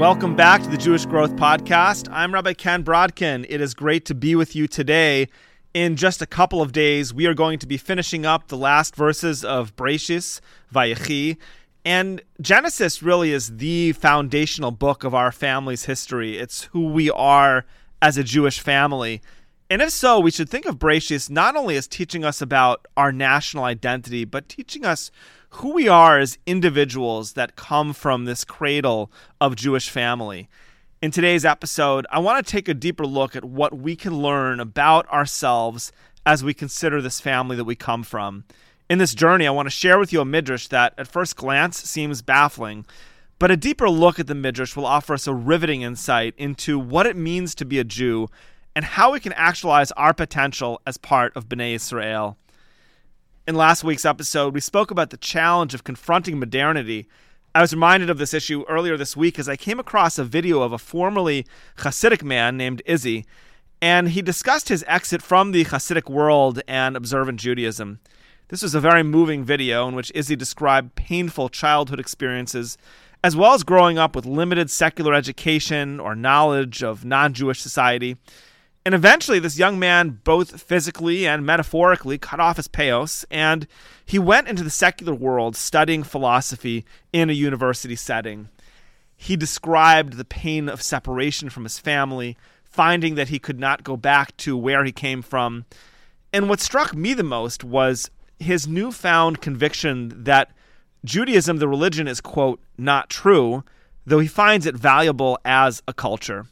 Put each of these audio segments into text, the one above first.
Welcome back to the Jewish Growth Podcast. I'm Rabbi Ken Brodkin. It is great to be with you today. In just a couple of days, we are going to be finishing up the last verses of Bereshis, Vayechi, and Genesis really is the foundational book of our family's history. It's who we are as a Jewish family. And if so, we should think of Bereshis not only as teaching us about our national identity, but teaching us who we are as individuals that come from this cradle of Jewish family. In today's episode, I want to take a deeper look at what we can learn about ourselves as we consider this family that we come from. In this journey, I want to share with you a midrash that at first glance seems baffling, but a deeper look at the midrash will offer us a riveting insight into what it means to be a Jew and how we can actualize our potential as part of Bnei Israel. In last week's episode, we spoke about the challenge of confronting modernity. I was reminded of this issue earlier this week as I came across a video of a formerly Hasidic man named Izzy, and he discussed his exit from the Hasidic world and observant Judaism. This was a very moving video in which Izzy described painful childhood experiences, as well as growing up with limited secular education or knowledge of non Jewish society. And eventually, this young man, both physically and metaphorically, cut off his payos, and he went into the secular world studying philosophy in a university setting. He described the pain of separation from his family, finding that he could not go back to where he came from. And what struck me the most was his newfound conviction that Judaism, the religion, is, quote, not true, though he finds it valuable as a culture.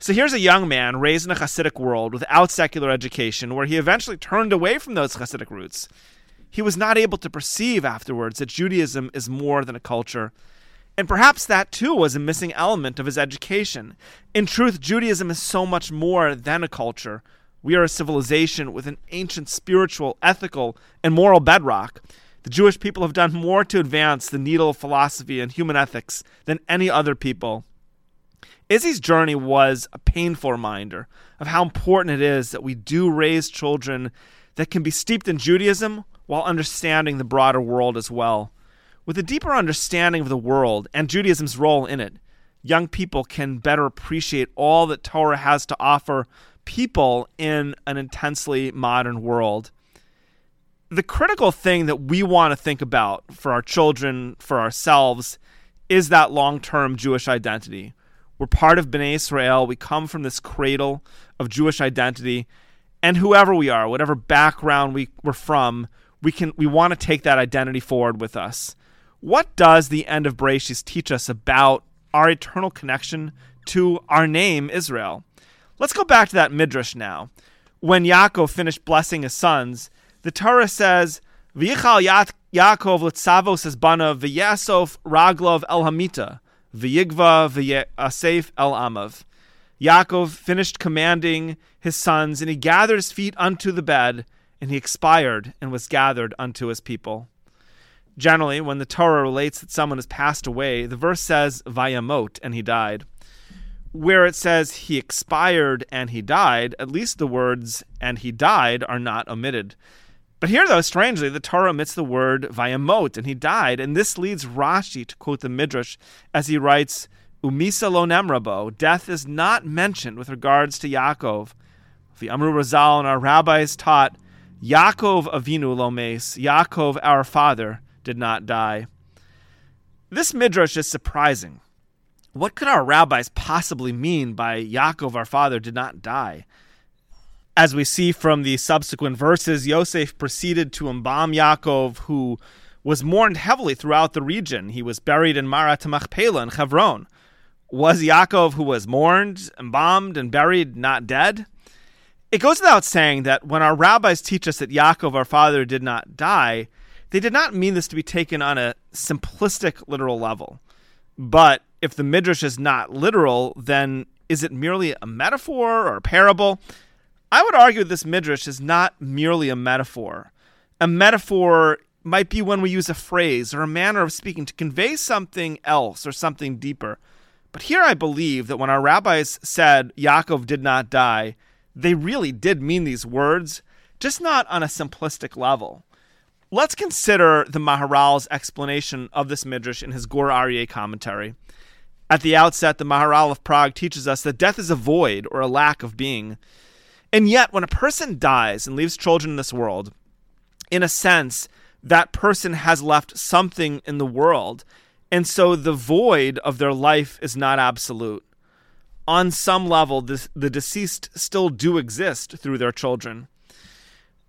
So here's a young man raised in a Hasidic world without secular education, where he eventually turned away from those Hasidic roots. He was not able to perceive afterwards that Judaism is more than a culture. And perhaps that too was a missing element of his education. In truth, Judaism is so much more than a culture. We are a civilization with an ancient spiritual, ethical, and moral bedrock. The Jewish people have done more to advance the needle of philosophy and human ethics than any other people. Izzy's journey was a painful reminder of how important it is that we do raise children that can be steeped in Judaism while understanding the broader world as well. With a deeper understanding of the world and Judaism's role in it, young people can better appreciate all that Torah has to offer people in an intensely modern world. The critical thing that we want to think about for our children, for ourselves, is that long term Jewish identity we're part of Bnei Israel. We come from this cradle of Jewish identity. And whoever we are, whatever background we, we're from, we can we want to take that identity forward with us. What does the end of Bereshis teach us about our eternal connection to our name, Israel? Let's go back to that midrash now. When Yaakov finished blessing his sons, the Torah says, "V'yichal Yaakov l'tzavos es banav v'yasov raglov el hamita." V'yigva v'yasef uh, el amav. Yaakov finished commanding his sons, and he gathered his feet unto the bed, and he expired and was gathered unto his people. Generally, when the Torah relates that someone has passed away, the verse says vayamot, and he died. Where it says he expired and he died, at least the words and he died are not omitted. But here, though, strangely, the Torah omits the word vayamot, and he died. And this leads Rashi to quote the Midrash as he writes, Umisa lo death is not mentioned with regards to Yaakov. The Amru Chazal and our rabbis taught, Yaakov avinu lomes, Yaakov our father did not die. This Midrash is surprising. What could our rabbis possibly mean by Yaakov our father did not die? As we see from the subsequent verses, Yosef proceeded to embalm Yaakov, who was mourned heavily throughout the region. He was buried in Marat Machpelah in Hebron. Was Yaakov, who was mourned, embalmed, and buried, not dead? It goes without saying that when our rabbis teach us that Yaakov, our father, did not die, they did not mean this to be taken on a simplistic, literal level. But if the midrash is not literal, then is it merely a metaphor or a parable? I would argue this midrash is not merely a metaphor. A metaphor might be when we use a phrase or a manner of speaking to convey something else or something deeper. But here I believe that when our rabbis said Yaakov did not die, they really did mean these words, just not on a simplistic level. Let's consider the Maharal's explanation of this midrash in his Gur Aryeh commentary. At the outset, the Maharal of Prague teaches us that death is a void or a lack of being. And yet, when a person dies and leaves children in this world, in a sense, that person has left something in the world. And so the void of their life is not absolute. On some level, the, the deceased still do exist through their children.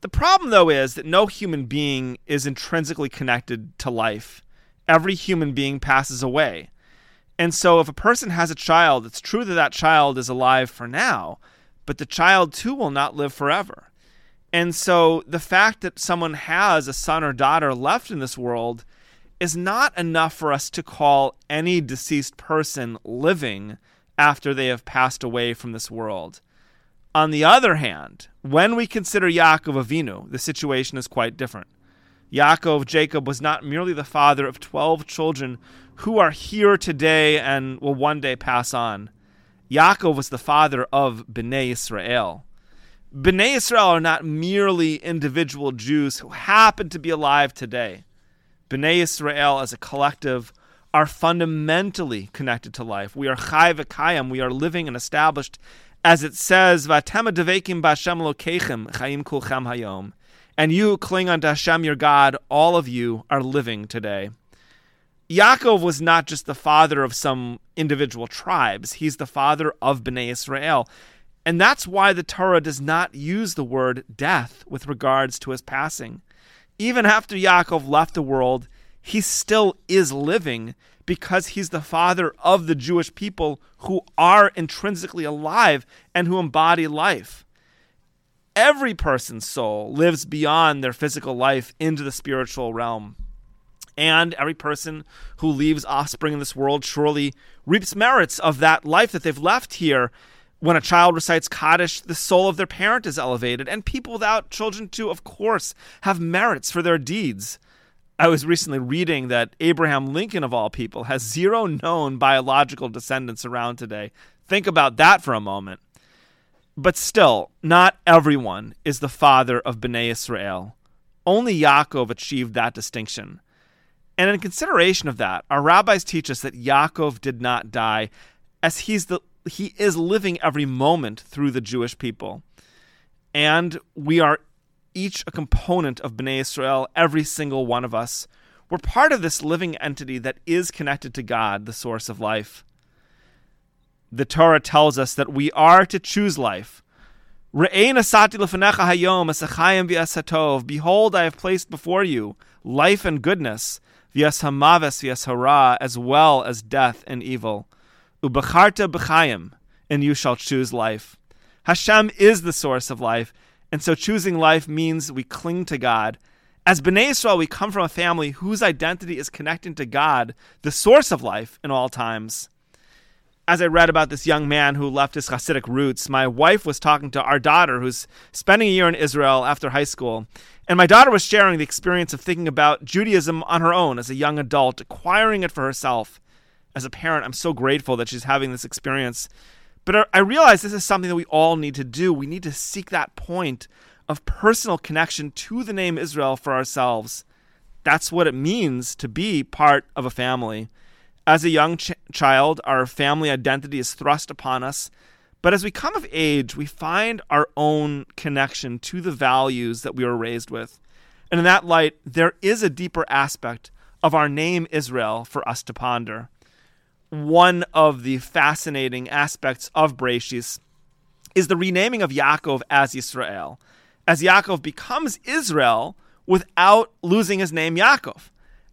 The problem, though, is that no human being is intrinsically connected to life. Every human being passes away. And so, if a person has a child, it's true that that child is alive for now, but the child too will not live forever. And so the fact that someone has a son or daughter left in this world is not enough for us to call any deceased person living after they have passed away from this world. On the other hand, when we consider Yaakov Avinu, the situation is quite different. Yaakov, Jacob, was not merely the father of 12 children who are here today and will one day pass on. Yaakov was the father of Bnei Israel. Bnei Israel are not merely individual Jews who happen to be alive today. Bnei Israel as a collective are fundamentally connected to life. We are chai v'kayim. We are living and established, as it says, "Vatema devekim b'Hashem lokechem chayim kulchem hayom." And you cling unto Hashem your God. All of you are living today. Yaakov was not just the father of some individual tribes. He's the father of Bnei Israel. And that's why the Torah does not use the word death with regards to his passing. Even after Yaakov left the world, he still is living because he's the father of the Jewish people who are intrinsically alive and who embody life. Every person's soul lives beyond their physical life into the spiritual realm. And every person who leaves offspring in this world surely reaps merits of that life that they've left here when a child recites Kaddish, the soul of their parent is elevated, and people without children, too, of course, have merits for their deeds. I was recently reading that Abraham Lincoln, of all people, has zero known biological descendants around today. Think about that for a moment. But still, not everyone is the father of Bnei Israel. Only Yaakov achieved that distinction. And in consideration of that, our rabbis teach us that Yaakov did not die, as he's the he is living every moment through the Jewish people. And we are each a component of Bnei Israel, every single one of us. We're part of this living entity that is connected to God, the source of life. The Torah tells us that we are to choose life. Behold, I have placed before you life and goodness, vias hamaves vias hara, as well as death and evil. Ubacharta b'chayim, and you shall choose life. Hashem is the source of life, and so choosing life means we cling to God. As Bnei Israel, we come from a family whose identity is connected to God, the source of life in all times. As I read about this young man who left his Hasidic roots, my wife was talking to our daughter who's spending a year in Israel after high school. And my daughter was sharing the experience of thinking about Judaism on her own as a young adult, acquiring it for herself as a parent, I'm so grateful that she's having this experience. But I realize this is something that we all need to do. We need to seek that point of personal connection to the name Israel for ourselves. That's what it means to be part of a family. As a young ch- child, our family identity is thrust upon us. But as we come of age, we find our own connection to the values that we were raised with. And in that light, there is a deeper aspect of our name Israel for us to ponder one of the fascinating aspects of Bereshis is the renaming of Yaakov as Israel, as Yaakov becomes Israel without losing his name Yaakov.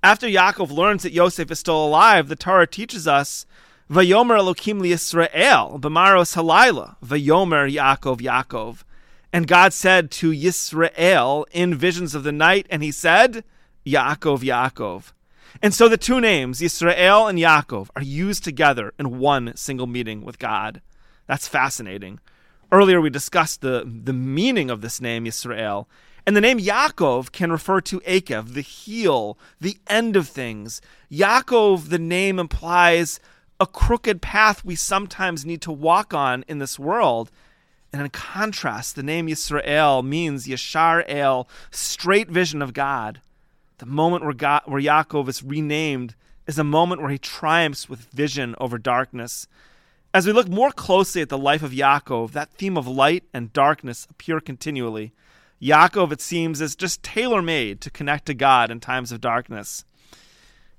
After Yaakov learns that Yosef is still alive, the Torah teaches us, Vayomer Elokim Yisrael, B'maros Halayla, Vayomer Yaakov Yaakov. And God said to Yisrael in visions of the night, and he said, Yaakov, Yaakov. And so the two names, Yisrael and Yaakov, are used together in one single meeting with God. That's fascinating. Earlier we discussed the, the meaning of this name, Yisrael. And the name Yaakov can refer to Akev, the heel, the end of things. Yaakov, the name implies a crooked path we sometimes need to walk on in this world. And in contrast, the name Yisrael means Yashar El, straight vision of God the moment where, God, where Yaakov is renamed is a moment where he triumphs with vision over darkness. As we look more closely at the life of Yaakov, that theme of light and darkness appear continually. Yaakov, it seems, is just tailor made to connect to God in times of darkness.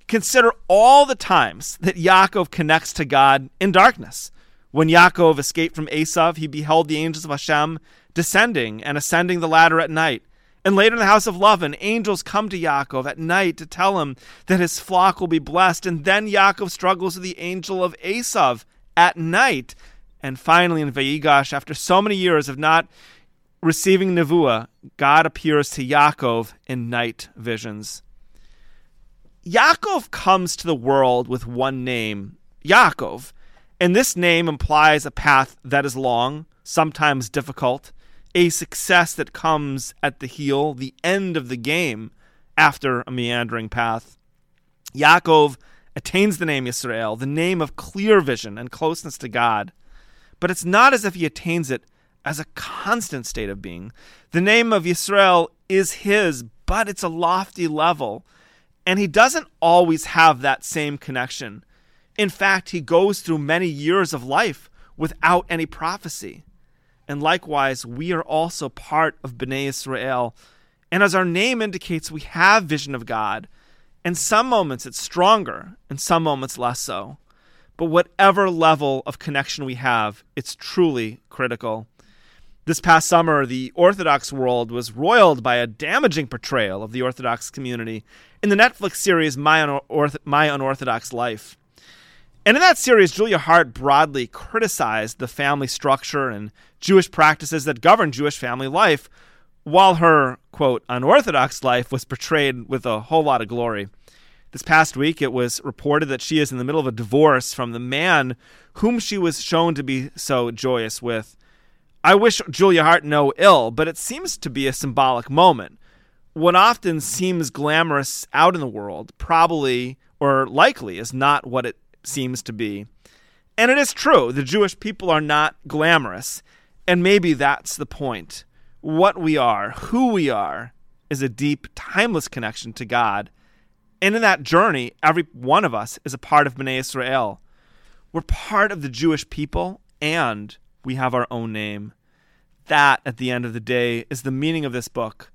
Consider all the times that Yaakov connects to God in darkness. When Yaakov escaped from Esav, he beheld the angels of Hashem descending and ascending the ladder at night. And later in the house of Lavan, angels come to Yaakov at night to tell him that his flock will be blessed. And then Yaakov struggles with the angel of Esav at night. And finally, in Vayigash, after so many years of not receiving Nevuah, God appears to Yaakov in night visions. Yaakov comes to the world with one name, Yaakov, and this name implies a path that is long, sometimes difficult, a success that comes at the heel, the end of the game, after a meandering path. Yaakov attains the name Yisrael, the name of clear vision and closeness to God. But it's not as if he attains it as a constant state of being. The name of Yisrael is his, but it's a lofty level. And he doesn't always have that same connection. In fact, he goes through many years of life without any prophecy. And likewise, we are also part of Bnei Israel. And as our name indicates, we have vision of God. In some moments it's stronger, in some moments less so. But whatever level of connection we have, it's truly critical. This past summer, the Orthodox world was roiled by a damaging portrayal of the Orthodox community in the Netflix series My, Unorth- My Unorthodox Life. And in that series, Julia Haart broadly criticized the family structure and Jewish practices that govern Jewish family life, while her, quote, unorthodox life was portrayed with a whole lot of glory. This past week, it was reported that she is in the middle of a divorce from the man whom she was shown to be so joyous with. I wish Julia Haart no ill, but it seems to be a symbolic moment. What often seems glamorous out in the world probably or likely is not what it seems to be. And it is true, the Jewish people are not glamorous. And maybe that's the point. What we are, who we are, is a deep, timeless connection to God. And in that journey, every one of us is a part of Bnei Israel. We're part of the Jewish people, and we have our own name. That, at the end of the day, is the meaning of this book.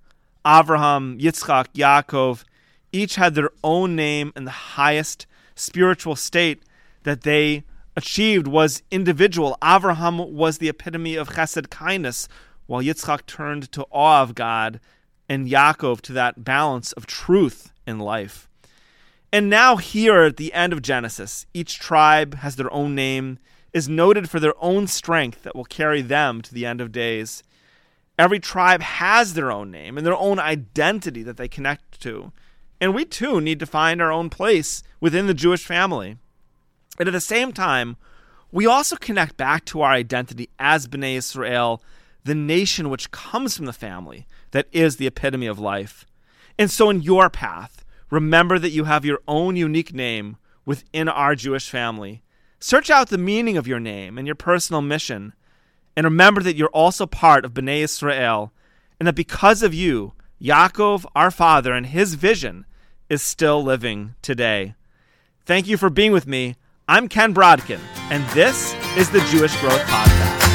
Avraham, Yitzchak, Yaakov, each had their own name and the highest spiritual state that they achieved was individual. Avraham was the epitome of chesed kindness, while Yitzchak turned to awe of God, and Yaakov to that balance of truth in life. And now, here at the end of Genesis, each tribe has their own name, is noted for their own strength that will carry them to the end of days. Every tribe has their own name and their own identity that they connect to. And we too need to find our own place within the Jewish family. And at the same time, we also connect back to our identity as Bnei Israel, the nation which comes from the family that is the epitome of life. And so, in your path, remember that you have your own unique name within our Jewish family. Search out the meaning of your name and your personal mission. And remember that you're also part of Bnei Israel, and that because of you, Yaakov, our father, and his vision is still living today. Thank you for being with me. I'm Ken Brodkin, and this is the Jewish Growth Podcast.